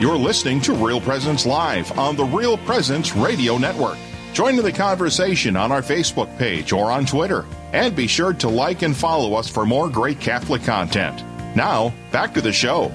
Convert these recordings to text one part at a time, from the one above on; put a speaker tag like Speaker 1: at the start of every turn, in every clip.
Speaker 1: You're listening to Real Presence Live on the Real Presence Radio Network. Join in the conversation on our Facebook page or on Twitter. And be sure to like and follow us for more great Catholic content. Now, back to the show.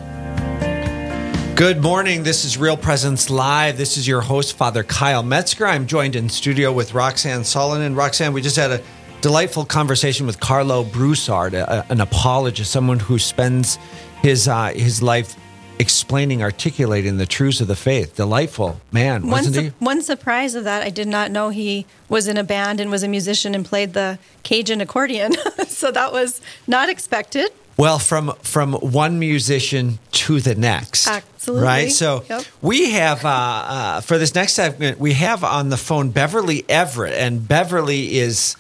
Speaker 2: Good morning. This is Real Presence Live. This is your host, Father Kyle Metzger. I'm joined in studio with Roxanne Solonen. Roxanne, we just had a delightful conversation with Karlo Broussard, a, an apologist, someone who spends his uh, his life explaining, articulating the truths of the faith. Delightful man, wasn't
Speaker 3: one,
Speaker 2: he?
Speaker 3: One surprise of that, I did not know he was in a band and was a musician and played the Cajun accordion. so that was not expected.
Speaker 2: Well, from from one musician to the next,
Speaker 3: absolutely,
Speaker 2: right. So
Speaker 3: yep.
Speaker 2: we have uh, uh, for this next segment, we have on the phone Beverly Everett, and Beverly is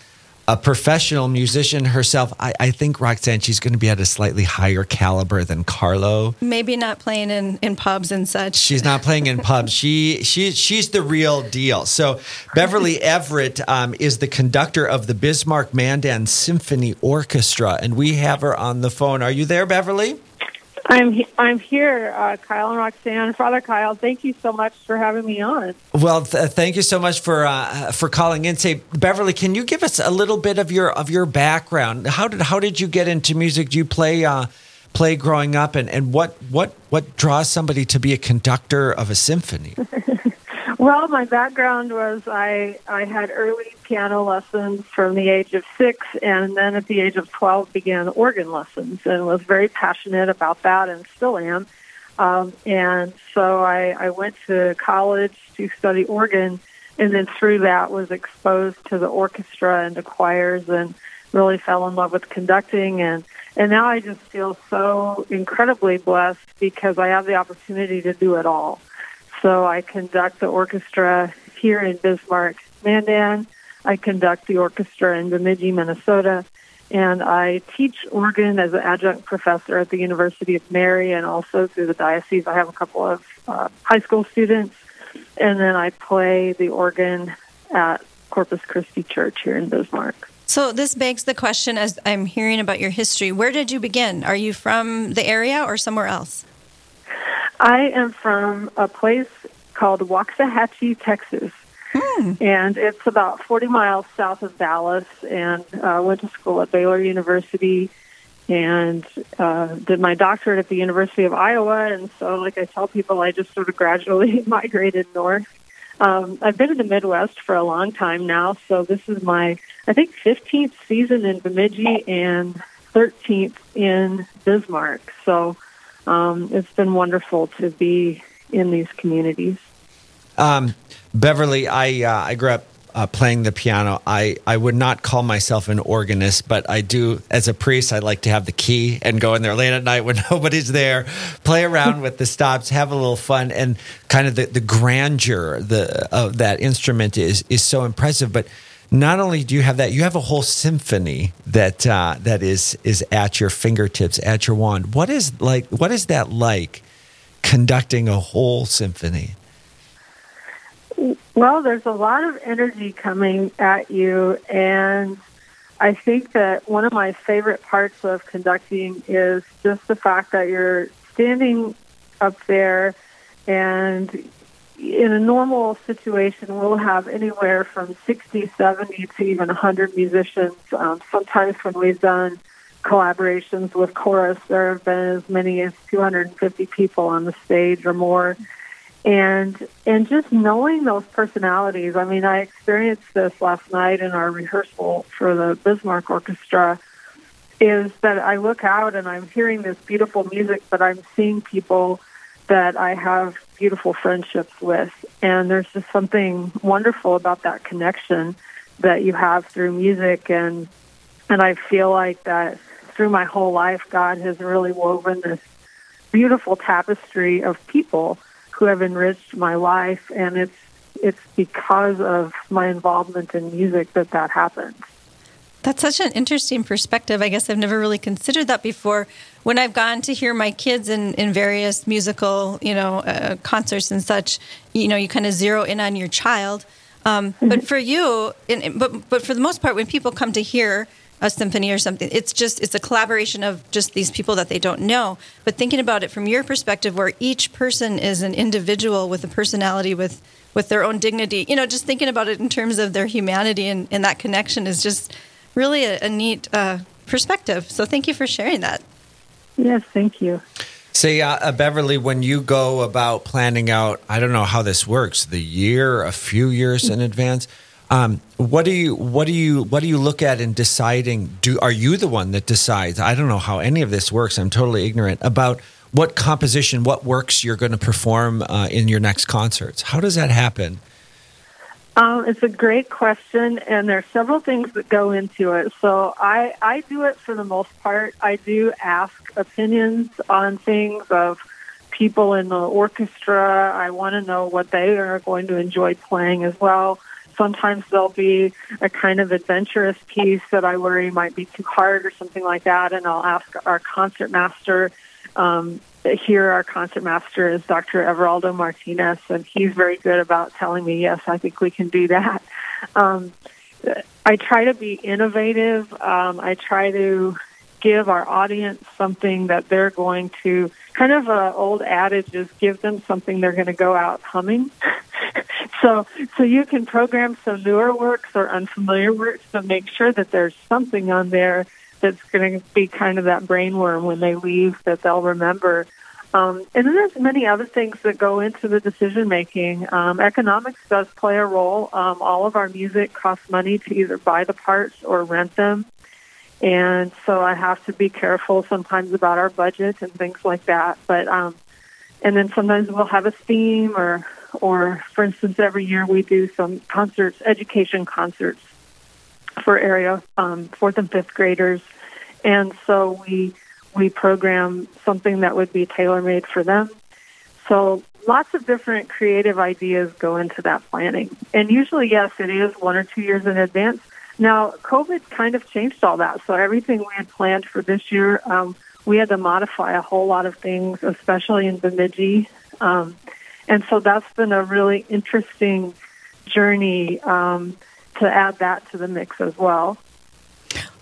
Speaker 2: a professional musician herself. I, I, think Roxanne, she's going to be at a slightly higher caliber than Karlo.
Speaker 3: Maybe not playing in, in pubs and such.
Speaker 2: She's not playing in pubs. She she she's the real deal. So Beverly Everett um, is the conductor of the Bismarck Mandan Symphony Orchestra, and we have her on the phone. Are you there, Beverly?
Speaker 4: I'm I'm here, uh, Kyle and Roxanne. Father Kyle, thank you so much for having me on.
Speaker 2: Well, th- thank you so much for uh, for calling in. Say, Beverly, can you give us a little bit of your of your background? How did how did you get into music? Do you play uh, play growing up, and, and what what what draws somebody to be a conductor of a symphony?
Speaker 4: Well, my background was I I had early piano lessons from the age of six, and then at the age of twelve began organ lessons, and was very passionate about that, and still am. Um, and so I, I went to college to study organ, and then through that was exposed to the orchestra and the choirs, and really fell in love with conducting and and now I just feel so incredibly blessed because I have the opportunity to do it all. So I conduct the orchestra here in Bismarck, Mandan. I conduct the orchestra in Bemidji, Minnesota. And I teach organ as an adjunct professor at the University of Mary and also through the diocese. I have a couple of uh, high school students. And then I play the organ at Corpus Christi Church here in Bismarck.
Speaker 3: So this begs the question as I'm hearing about your history, where did you begin? Are you from the area or somewhere else?
Speaker 4: I am from a place called Waxahachie, Texas.
Speaker 3: Hmm.
Speaker 4: And it's about 40 miles south of Dallas. And uh, went to school at Baylor University and uh, did my doctorate at the University of Iowa. And so, like I tell people, I just sort of gradually migrated north. Um, I've been in the Midwest for a long time now. So this is my, I think, 15th season in Bemidji and 13th in Bismarck. So um, it's been wonderful to be in these communities.
Speaker 2: Um, Beverly, I uh, I grew up uh, playing the piano. I, I would not call myself an organist, but I do, as a priest, I like to have the key and go in there late at night when nobody's there, play around with the stops, have a little fun, and kind of the, the grandeur the, of that instrument is is so impressive. But not only do you have that, you have a whole symphony that uh, that is is at your fingertips, at your wand. What is like? What is that like? Conducting a whole symphony.
Speaker 4: Well, there's a lot of energy coming at you, and I think that one of my favorite parts of conducting is just the fact that you're standing up there and in a normal situation, we'll have anywhere from 60, 70 to even 100 musicians. Um, sometimes when we've done collaborations with chorus, there have been as many as 250 people on the stage or more. And and just knowing those personalities. I mean, I experienced this last night in our rehearsal for the Bismarck Orchestra. Is that I look out and I'm hearing this beautiful music, but I'm seeing people that I have beautiful friendships with. And there's just something wonderful about that connection that you have through music and and I feel like that through my whole life God has really woven this beautiful tapestry of people who have enriched my life and it's it's because of my involvement in music that that happens.
Speaker 3: That's such an interesting perspective. I guess I've never really considered that before. When I've gone to hear my kids in, in various musical, you know, uh, concerts and such, you know, you kind of zero in on your child. Um, mm-hmm. But for you, in, but but for the most part, when people come to hear a symphony or something. It's just it's a collaboration of just these people that they don't know. But thinking about it from your perspective, where each person is an individual with a personality with with their own dignity, you know, just thinking about it in terms of their humanity and, and that connection is just really a, a neat uh, perspective. So thank you for sharing that.
Speaker 4: Yes, thank you.
Speaker 2: Say, uh, uh, Beverly, when you go about planning out, I don't know how this works, the year, a few years in advance. Um, what do you what do you what do you look at in deciding? Do are you the one that decides? I don't know how any of this works. I'm totally ignorant about what composition, what works you're going to perform uh, in your next concerts. How does that happen?
Speaker 4: Um, it's a great question, and there are several things that go into it. So I, I do it for the most part. I do ask opinions on things of people in the orchestra. I want to know what they are going to enjoy playing as well. Sometimes there'll be a kind of adventurous piece that I worry might be too hard or something like that, and I'll ask our concertmaster um, here, our concertmaster is Dr. Everaldo Martinez, and he's very good about telling me, yes, I think we can do that. Um, I try to be innovative. Um, I try to give our audience something that they're going to kind of an old adage is give them something they're going to go out humming. so so you can program some newer works or unfamiliar works, but make sure that there's something on there that's going to be kind of that brainworm when they leave that they'll remember. Um, and then there's many other things that go into the decision making. Um, economics does play a role. Um, all of our music costs money to either buy the parts or rent them. And so I have to be careful sometimes about our budget and things like that. But um, and then sometimes we'll have a theme or or for instance every year we do some concerts, education concerts for area um, fourth and fifth graders and so we we program something that would be tailor made for them. So lots of different creative ideas go into that planning. And usually, yes, it is one or two years in advance. Now, COVID kind of changed all that. So everything we had planned for this year, um, we had to modify a whole lot of things, especially in Bemidji. Um, and so that's been a really interesting journey um, to add that to the mix as well.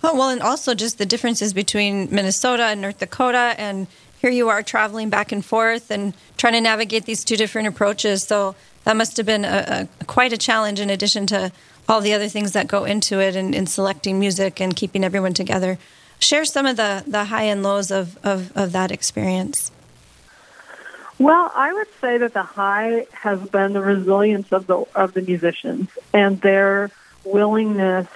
Speaker 3: Oh, well, and also just the differences between Minnesota and North Dakota. And here you are traveling back and forth and trying to navigate these two different approaches. So that must have been a, a quite a challenge in addition to all the other things that go into it in, in selecting music and keeping everyone together. Share some of the, the high and lows of, of, of that experience.
Speaker 4: Well, I would say that the high has been the resilience of the of the musicians and their willingness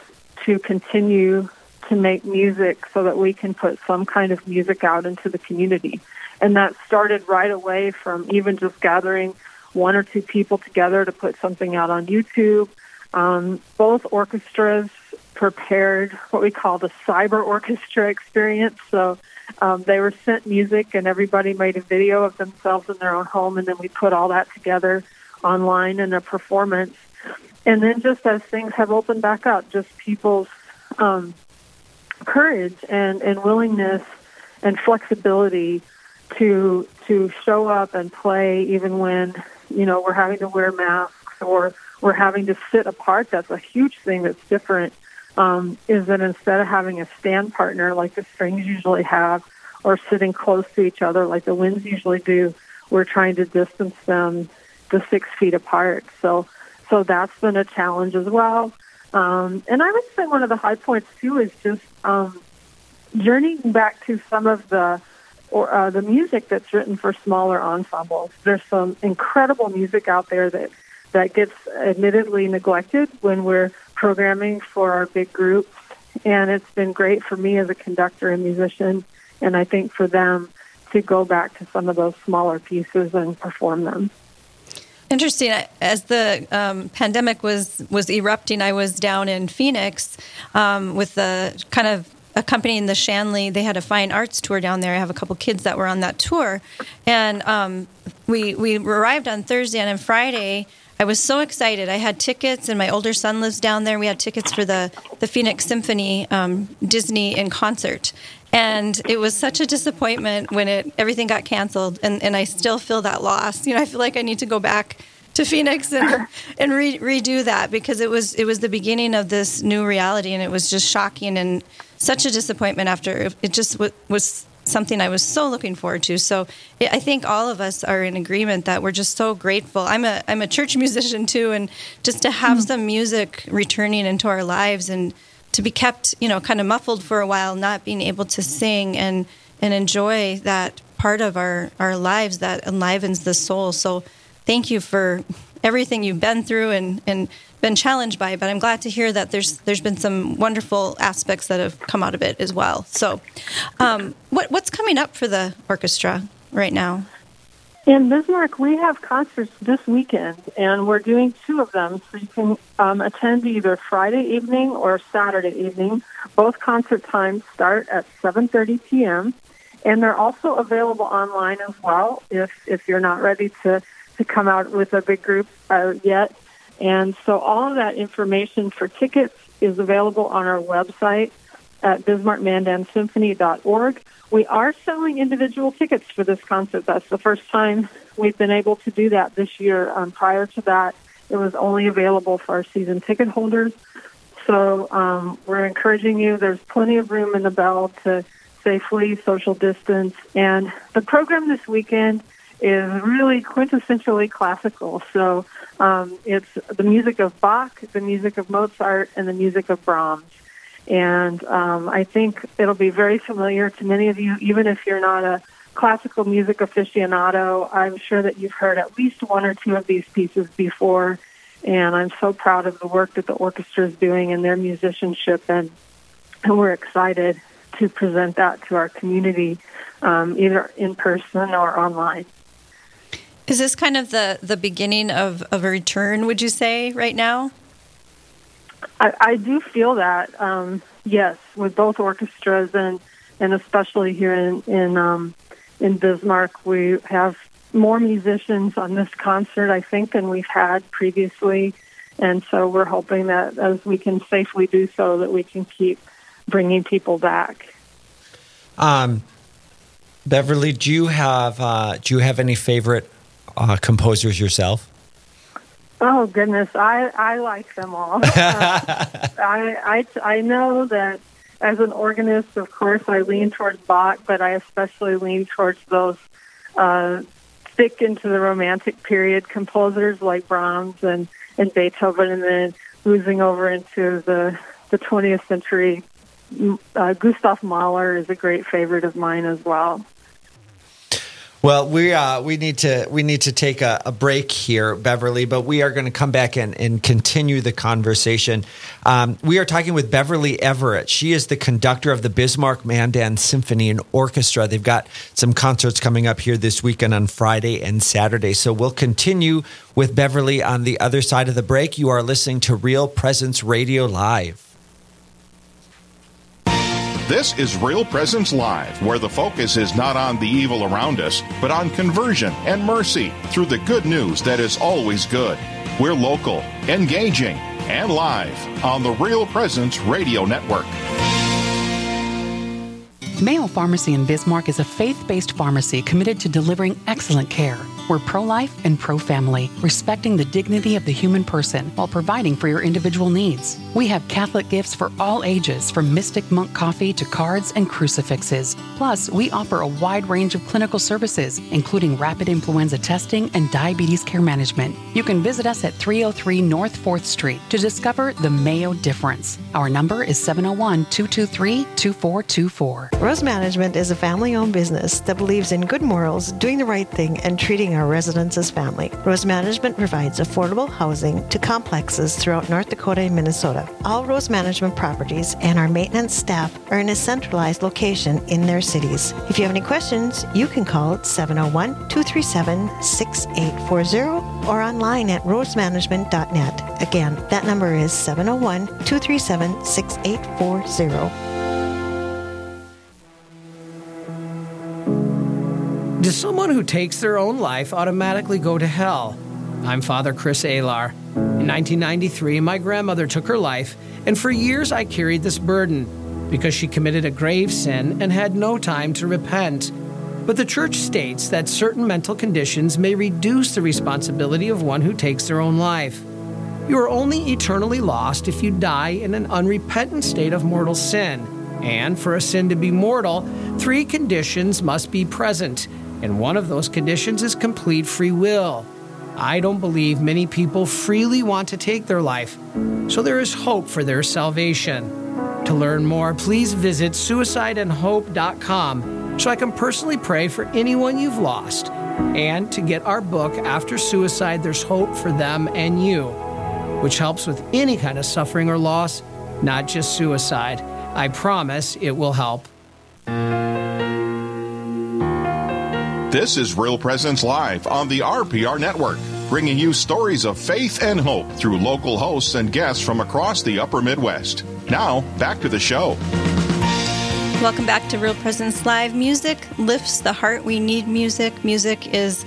Speaker 4: to continue to make music so that we can put some kind of music out into the community. And that started right away from even just gathering one or two people together to put something out on YouTube. Um, both orchestras prepared what we call the cyber orchestra experience. So um, they were sent music, and everybody made a video of themselves in their own home, and then we put all that together online in a performance. And then, just as things have opened back up, just people's um, courage and, and willingness and flexibility to to show up and play even when you know we're having to wear masks or we're having to sit apart. That's a huge thing that's different. Um, is that instead of having a stand partner like the strings usually have, or sitting close to each other like the winds usually do, we're trying to distance them to six feet apart. So, so that's been a challenge as well. Um, and I would say one of the high points too is just um, journeying back to some of the or uh, the music that's written for smaller ensembles. There's some incredible music out there that that gets admittedly neglected when we're programming for our big groups, and it's been great for me as a conductor and musician, and I think for them to go back to some of those smaller pieces and perform them.
Speaker 3: Interesting. As the um, pandemic was was erupting, I was down in Phoenix um, with the kind of accompanying the Shanley. They had a fine arts tour down there. I have a couple kids that were on that tour, and um, we we arrived on Thursday and on Friday. I was so excited. I had tickets, and my older son lives down there. We had tickets for the the Phoenix Symphony um, Disney in concert, and it was such a disappointment when it everything got canceled and, and i still feel that loss you know i feel like i need to go back to Phoenix and and re- redo that because it was it was the beginning of this new reality and it was just shocking and such a disappointment after it just w- was something I was so looking forward to. So I think all of us are in agreement that we're just so grateful. I'm a I'm a church musician too, and just to have mm-hmm. some music returning into our lives and to be kept, you know, kind of muffled for a while, not being able to sing and and enjoy that part of our our lives that enlivens the soul. So thank you for everything you've been through and and been challenged by, but I'm glad to hear that there's there's been some wonderful aspects that have come out of it as well. So, um, what what's coming up for the orchestra right now?
Speaker 4: In Bismarck, we have concerts this weekend, and we're doing two of them. So you can um, attend either Friday evening or Saturday evening. Both concert times start at 7:30 p.m. and they're also available online as well. If if you're not ready to to come out with a big group uh, yet, and so all of that information for tickets is available on our website at bismarckmandansymphony.org. We are selling individual tickets for this concert. That's the first time we've been able to do that this year. Um, prior to that, it was only available for our season ticket holders. So um, we're encouraging you. There's plenty of room in the Belle to safely social distance. And the program this weekend is really quintessentially classical. So um, it's the music of Bach, the music of Mozart, and the music of Brahms. And um, I think it'll be very familiar to many of you, even if you're not a classical music aficionado. I'm sure that you've heard at least one or two of these pieces before. And I'm so proud of the work that the orchestra is doing and their musicianship. And, and we're excited to present that to our community, um, either in person or online.
Speaker 3: Is this kind of the, the beginning of, of a return, would you say, right now?
Speaker 4: I, I do feel that, um, yes, with both orchestras and, and especially here in, in, um, in Bismarck, we have more musicians on this concert, I think, than we've had previously. And so we're hoping that as we can safely do so, that we can keep bringing people back.
Speaker 2: Um, Beverly, do you have uh, do you have any favorite uh, composers yourself?
Speaker 4: Oh goodness, I I like them all. uh, I, I I know that as an organist, of course, I lean towards Bach, but I especially lean towards those uh, thick into the Romantic period composers like Brahms and and Beethoven, and then losing over into the the 20th century. Uh, Gustav Mahler is a great favorite of mine as well.
Speaker 2: Well, we uh, we need to we need to take a, a, break here, Beverly, but we are going to come back and, and continue the conversation. Um, we are talking with Beverly Everett. She is the conductor of the Bismarck Mandan Symphony and Orchestra. They've got some concerts coming up here this weekend on Friday and Saturday. So we'll continue with Beverly on the other side of the break. You are listening to Real Presence Radio Live.
Speaker 1: This is Real Presence Live, where the focus is not on the evil around us, but on conversion and mercy through the good news that is always good. We're local, engaging, and live on the Real Presence Radio Network.
Speaker 5: Mayo Pharmacy in Bismarck is a faith based pharmacy committed to delivering excellent care. We're pro life and pro family, respecting the dignity of the human person while providing for your individual needs. We have Catholic gifts for all ages, from Mystic Monk coffee to cards and crucifixes. Plus, we offer a wide range of clinical services, including rapid influenza testing and diabetes care management. You can visit us at 303 North 4th Street to discover the Mayo difference. Our number is 701 223 2424.
Speaker 6: Rose Management is a family owned business that believes in good morals, doing the right thing, and treating our residents as family. Rose Management provides affordable housing to complexes throughout North Dakota and Minnesota. All Rose Management properties and our maintenance staff are in a centralized location in their cities. If you have any questions, you can call 701 237 6840 or online at rosemanagement.net. Again, that number is 701 237 6840.
Speaker 7: Does someone who takes their own life automatically go to hell? I'm Father Chris Alar. In 1993, my grandmother took her life, and for years I carried this burden because she committed a grave sin and had no time to repent. But the church states that certain mental conditions may reduce the responsibility of one who takes their own life. You are only eternally lost if you die in an unrepentant state of mortal sin. And for a sin to be mortal, three conditions must be present, and one of those conditions is complete free will. I don't believe many people freely want to take their life, so there is hope for their salvation. To learn more, please visit suicideandhope.com so I can personally pray for anyone you've lost. And to get our book, After Suicide, There's Hope for Them and You, which helps with any kind of suffering or loss, not just suicide. I promise it will help.
Speaker 1: This is Real Presence Live on the RPR Network, bringing you stories of faith and hope through local hosts and guests from across the upper Midwest. Now, back to the show.
Speaker 3: Welcome back to Real Presence Live. Music lifts the heart. We need music. Music is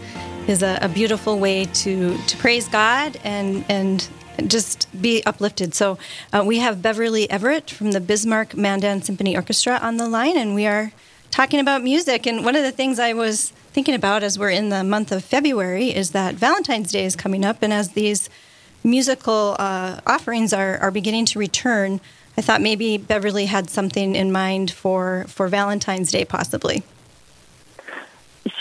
Speaker 3: is a, a beautiful way to to praise God and and just be uplifted. So uh, we have Beverly Everett from the Bismarck Mandan Symphony Orchestra on the line, and we are talking about music. And one of the things I was thinking about as we're in the month of February is that Valentine's Day is coming up, and as these musical uh, offerings are, are beginning to return, I thought maybe Beverly had something in mind for, for Valentine's Day, possibly.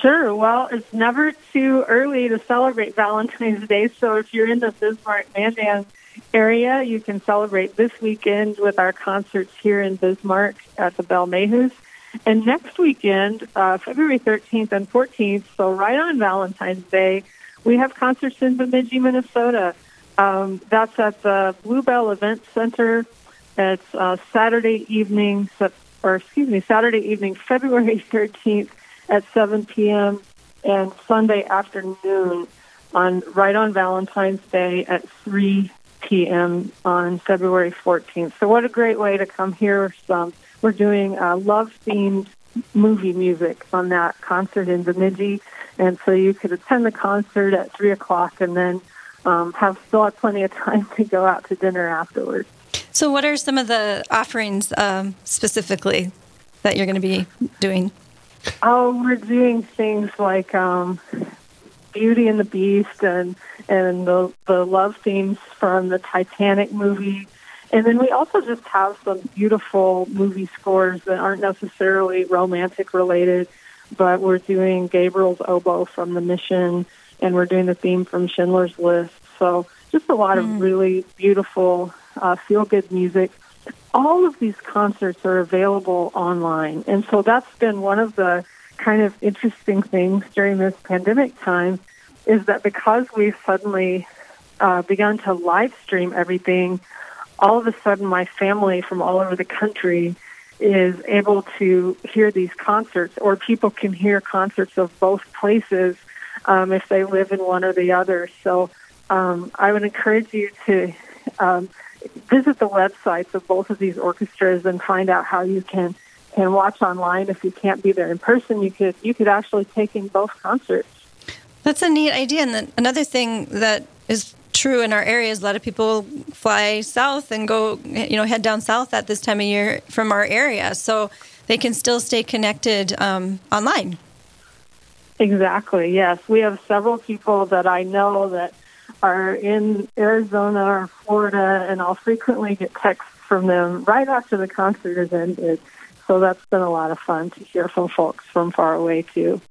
Speaker 4: Sure. Well, it's never too early to celebrate Valentine's Day. So if you're in the Bismarck Mandan area, you can celebrate this weekend with our concerts here in Bismarck at the Belle Mehus. And next weekend, uh, February 13th and 14th, so right on Valentine's Day, we have concerts in Bemidji, Minnesota. Um, that's at the Bluebell Event Center. It's uh, Saturday evening, or excuse me, Saturday evening, February 13th at 7 p.m. and Sunday afternoon on right on Valentine's Day at 3 p.m. on February 14th. So what a great way to come hear some we're doing uh, love themed movie music on that concert in Bemidji. And so you could attend the concert at 3 o'clock and then um, have still have plenty of time to go out to dinner afterwards.
Speaker 3: So, what are some of the offerings um, specifically that you're going to be doing?
Speaker 4: Oh, we're doing things like um, Beauty and the Beast and and the the love themes from the Titanic movie and then we also just have some beautiful movie scores that aren't necessarily romantic related, but we're doing Gabriel's Oboe from The Mission, and we're doing the theme from Schindler's List. So just a lot mm. of really beautiful, uh, feel good music. All of these concerts are available online. And so that's been one of the kind of interesting things during this pandemic time is that because we've suddenly uh, begun to live stream everything, all of a sudden my family from all over the country is able to hear these concerts, or people can hear concerts of both places um, if they live in one or the other. So um, I would encourage you to um, visit the websites of both of these orchestras and find out how you can can watch online. If you can't be there in person, you could you could actually take in both concerts.
Speaker 3: That's a neat idea. And another thing that is true in our areas. A lot of people fly south and go, you know, head down south at this time of year from our area, so they can still stay connected um, online.
Speaker 4: Exactly. Yes, we have several people that I know that are in Arizona or Florida, and I'll frequently get texts from them right after the concert has ended. So that's been a lot of fun to hear from folks from far away too.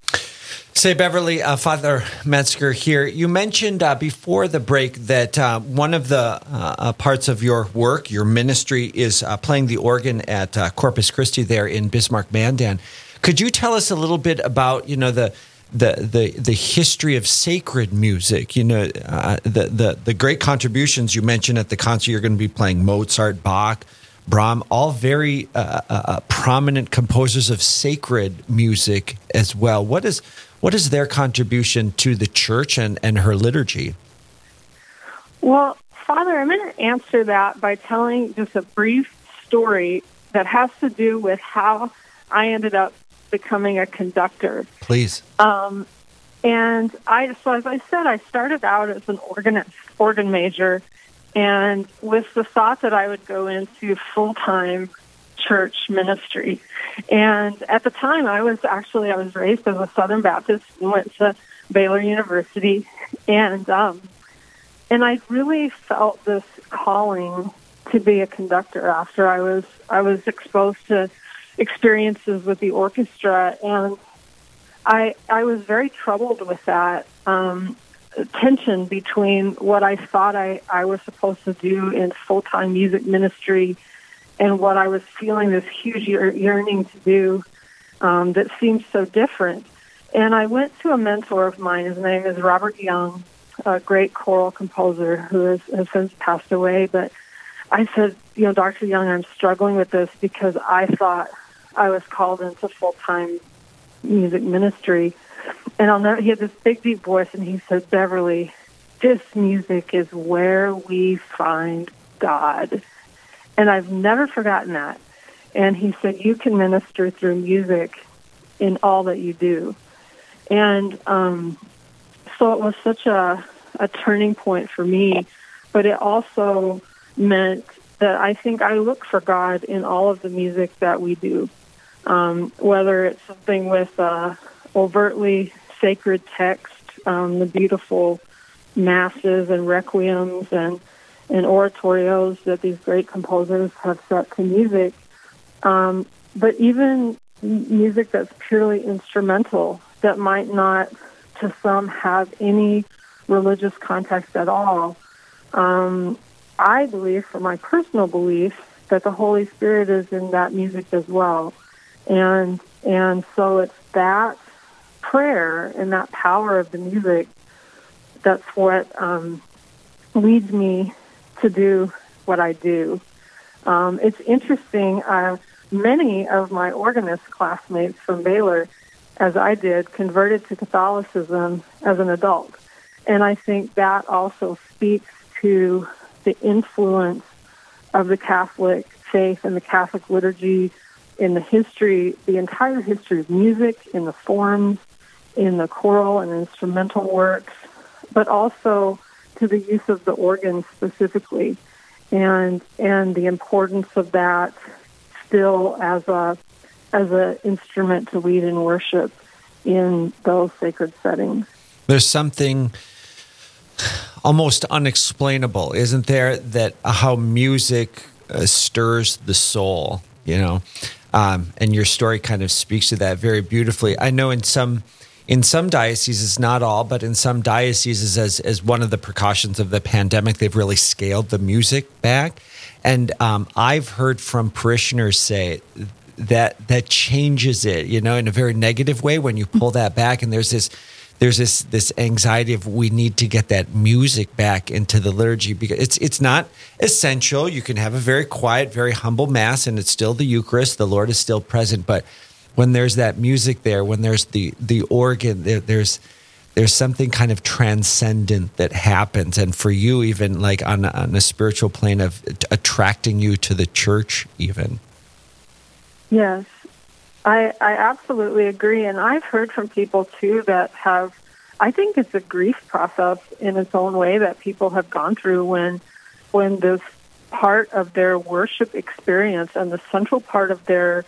Speaker 2: Say, Beverly, uh, Father Metzger here. You mentioned uh, before the break that uh, one of the uh, uh, parts of your work, your ministry, is uh, playing the organ at Corpus Christi there in Bismarck Mandan. Could you tell us a little bit about, you know, the the the, the history of sacred music? You know, the, the the great contributions you mentioned at the concert. You're going to be playing Mozart, Bach. Brahm, all very uh, uh, uh, prominent composers of sacred music as well. What is what is their contribution to the church and, and her liturgy?
Speaker 4: Well, Father, I'm going to answer that by telling just a brief story that has to do with how I ended up becoming a conductor.
Speaker 2: Please.
Speaker 4: Um, and I, so as I said, I started out as an organist, organ major, and with the thought that I would go into full time church ministry. And at the time, I was actually I was raised as a Southern Baptist and went to Baylor University, and um, and I really felt this calling to be a conductor after I was I was exposed to experiences with the orchestra, and I I was very troubled with that. Um, tension between what I thought I, I was supposed to do in full time music ministry and what I was feeling this huge yearning to do um, that seemed so different. And I went to a mentor of mine. His name is Robert Young, a great choral composer who has, has since passed away. But I said, you know, Dr. Young, I'm struggling with this because I thought I was called into full time music ministry. And I'll never, he had this big, deep voice, and he said, Beverly, this music is where we find God. And I've never forgotten that. And he said, You can minister through music in all that you do. And um, so it was such a, a turning point for me, but it also meant that I think I look for God in all of the music that we do, um, whether it's something with uh, overtly sacred text, um, the beautiful masses and requiems and and oratorios that these great composers have set to music, um, but even music that's purely instrumental that might not, to some, have any religious context at all. Um, I believe, for my personal belief, that the Holy Spirit is in that music as well, and and so it's that prayer and that power of the music that's what um, leads me to do what I do. Um, it's interesting. Uh, many of my organist classmates from Baylor, as I did, converted to Catholicism as an adult. And I think that also speaks to the influence of the Catholic faith and the Catholic liturgy in the history, the entire history of music, in the forms, in the choral and instrumental works, but also to the use of the organ specifically, and and the importance of that still as a as an instrument to lead in worship in those sacred settings.
Speaker 2: There's something almost unexplainable, isn't there? That how music uh, stirs the soul, you know, um, and your story kind of speaks to that very beautifully. I know in some in some dioceses, not all, but in some dioceses, as as one of the precautions of the pandemic, they've really scaled the music back. And um, I've heard from parishioners say that that changes it, you know, in a very negative way when you pull that back. And there's this there's this this anxiety of we need to get that music back into the liturgy because it's it's not essential. You can have a very quiet, very humble mass, and it's still the Eucharist. The Lord is still present, but when there's that music there, when there's the the organ, there, there's there's something kind of transcendent that happens, and for you, even like on on a spiritual plane of attracting you to the church, even.
Speaker 4: Yes, I I absolutely agree, and I've heard from people too that have. I think it's a grief process in its own way that people have gone through when when this part of their worship experience and the central part of their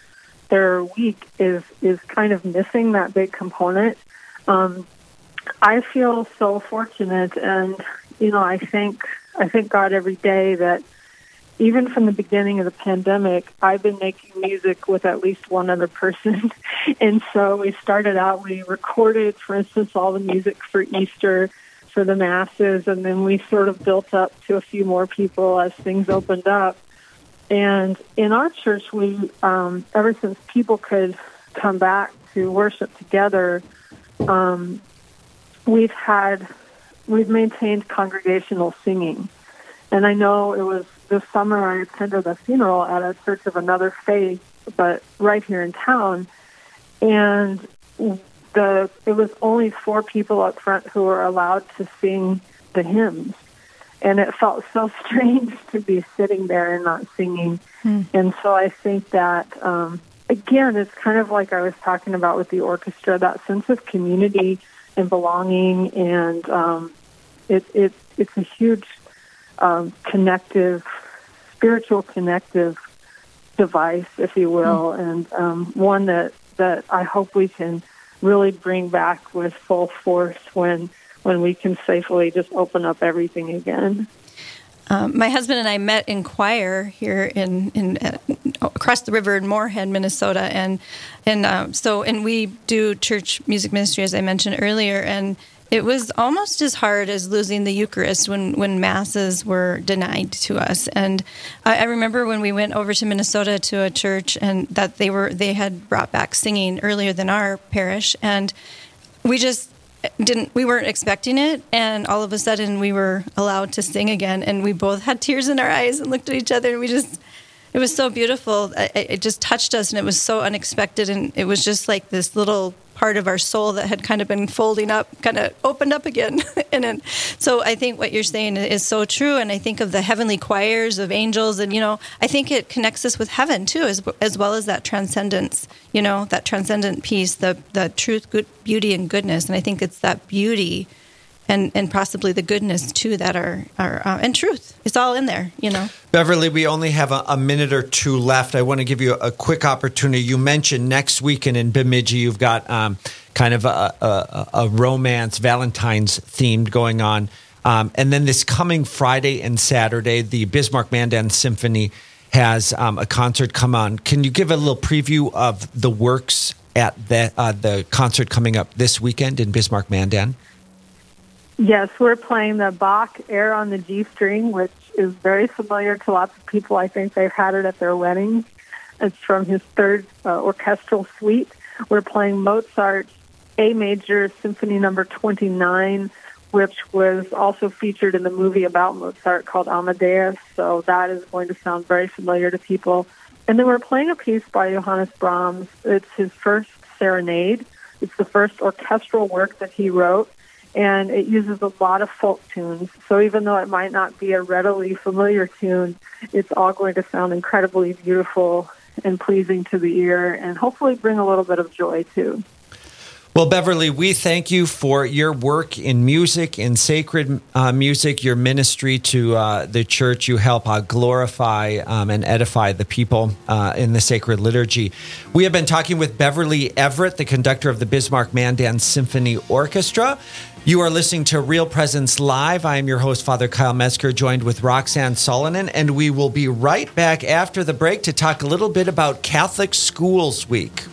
Speaker 4: their week is is kind of missing that big component. Um, I feel so fortunate, and you know, I think I thank God every day that even from the beginning of the pandemic, I've been making music with at least one other person. and so we started out, we recorded, for instance, all the music for Easter for the masses, and then we sort of built up to a few more people as things opened up. And in our church, we, um, ever since people could come back to worship together, um, we've had, we've maintained congregational singing. And I know it was this summer I attended a funeral at a church of another faith, but right here in town. And the, it was only four people up front who were allowed to sing the hymns and it felt so strange to be sitting there and not singing. Mm. And so I think that um, again, it's kind of like I was talking about with the orchestra, that sense of community and belonging, and um, it, it, it's a huge um, connective, spiritual connective device, if you will, mm. and um, one that that I hope we can really bring back with full force when when we can safely just open up everything again.
Speaker 3: Um, my husband and I met in choir here in, in uh, across the river in Moorhead, Minnesota, and and um, so and we do church music ministry as I mentioned earlier, and it was almost as hard as losing the Eucharist when, when masses were denied to us. And I, I, remember when we went over to Minnesota to a church and that they were they had brought back singing earlier than our parish, and we just didn't we weren't expecting it and all of a sudden we were allowed to sing again and we both had tears in our eyes and looked at each other and we just it was so beautiful. It, just touched us and it was so unexpected and it was just like this little part of our soul that had kind of been folding up kind of opened up again and then, so i think what you're saying is so true. And i think of the heavenly choirs of angels and you know i think it connects us with heaven too as, as well as that transcendence you know that transcendent piece the the truth good beauty and goodness. And i think it's that beauty and and possibly the goodness too that are are uh, and truth. It's all in there, you know.
Speaker 2: Beverly, we only have a, a minute or two left. I want to give you a, quick opportunity. You mentioned next weekend in Bemidji, you've got um, kind of a, a, a, romance, Valentine's themed going on, um, and then this coming Friday and Saturday, the Bismarck Mandan Symphony has um, a concert come on. Can you give a little preview of the works at the uh, the concert coming up this weekend in Bismarck Mandan?
Speaker 4: Yes, we're playing the Bach Air on the G string, which is very familiar to lots of people. I think they've had it at their weddings. It's from his third uh, orchestral suite. We're playing Mozart's A major symphony number 29, which was also featured in the movie about Mozart called Amadeus. So that is going to sound very familiar to people. And then we're playing a piece by Johannes Brahms. It's his first serenade. It's the first orchestral work that he wrote and it uses a lot of folk tunes. So even though it might not be a readily familiar tune, it's all going to sound incredibly beautiful and pleasing to the ear and hopefully bring a little bit of joy too.
Speaker 2: Well, Beverly, we thank you for your work in music, in sacred uh, music, your ministry to uh, the church. You help uh, glorify um, and edify the people uh, in the sacred liturgy. We have been talking with Beverly Everett, the conductor of the Bismarck Mandan Symphony Orchestra. You are listening to Real Presence Live. I am your host, Father Kyle Metzger, joined with Roxanne Solonen, and we will be right back after the break to talk a little bit about Catholic Schools Week.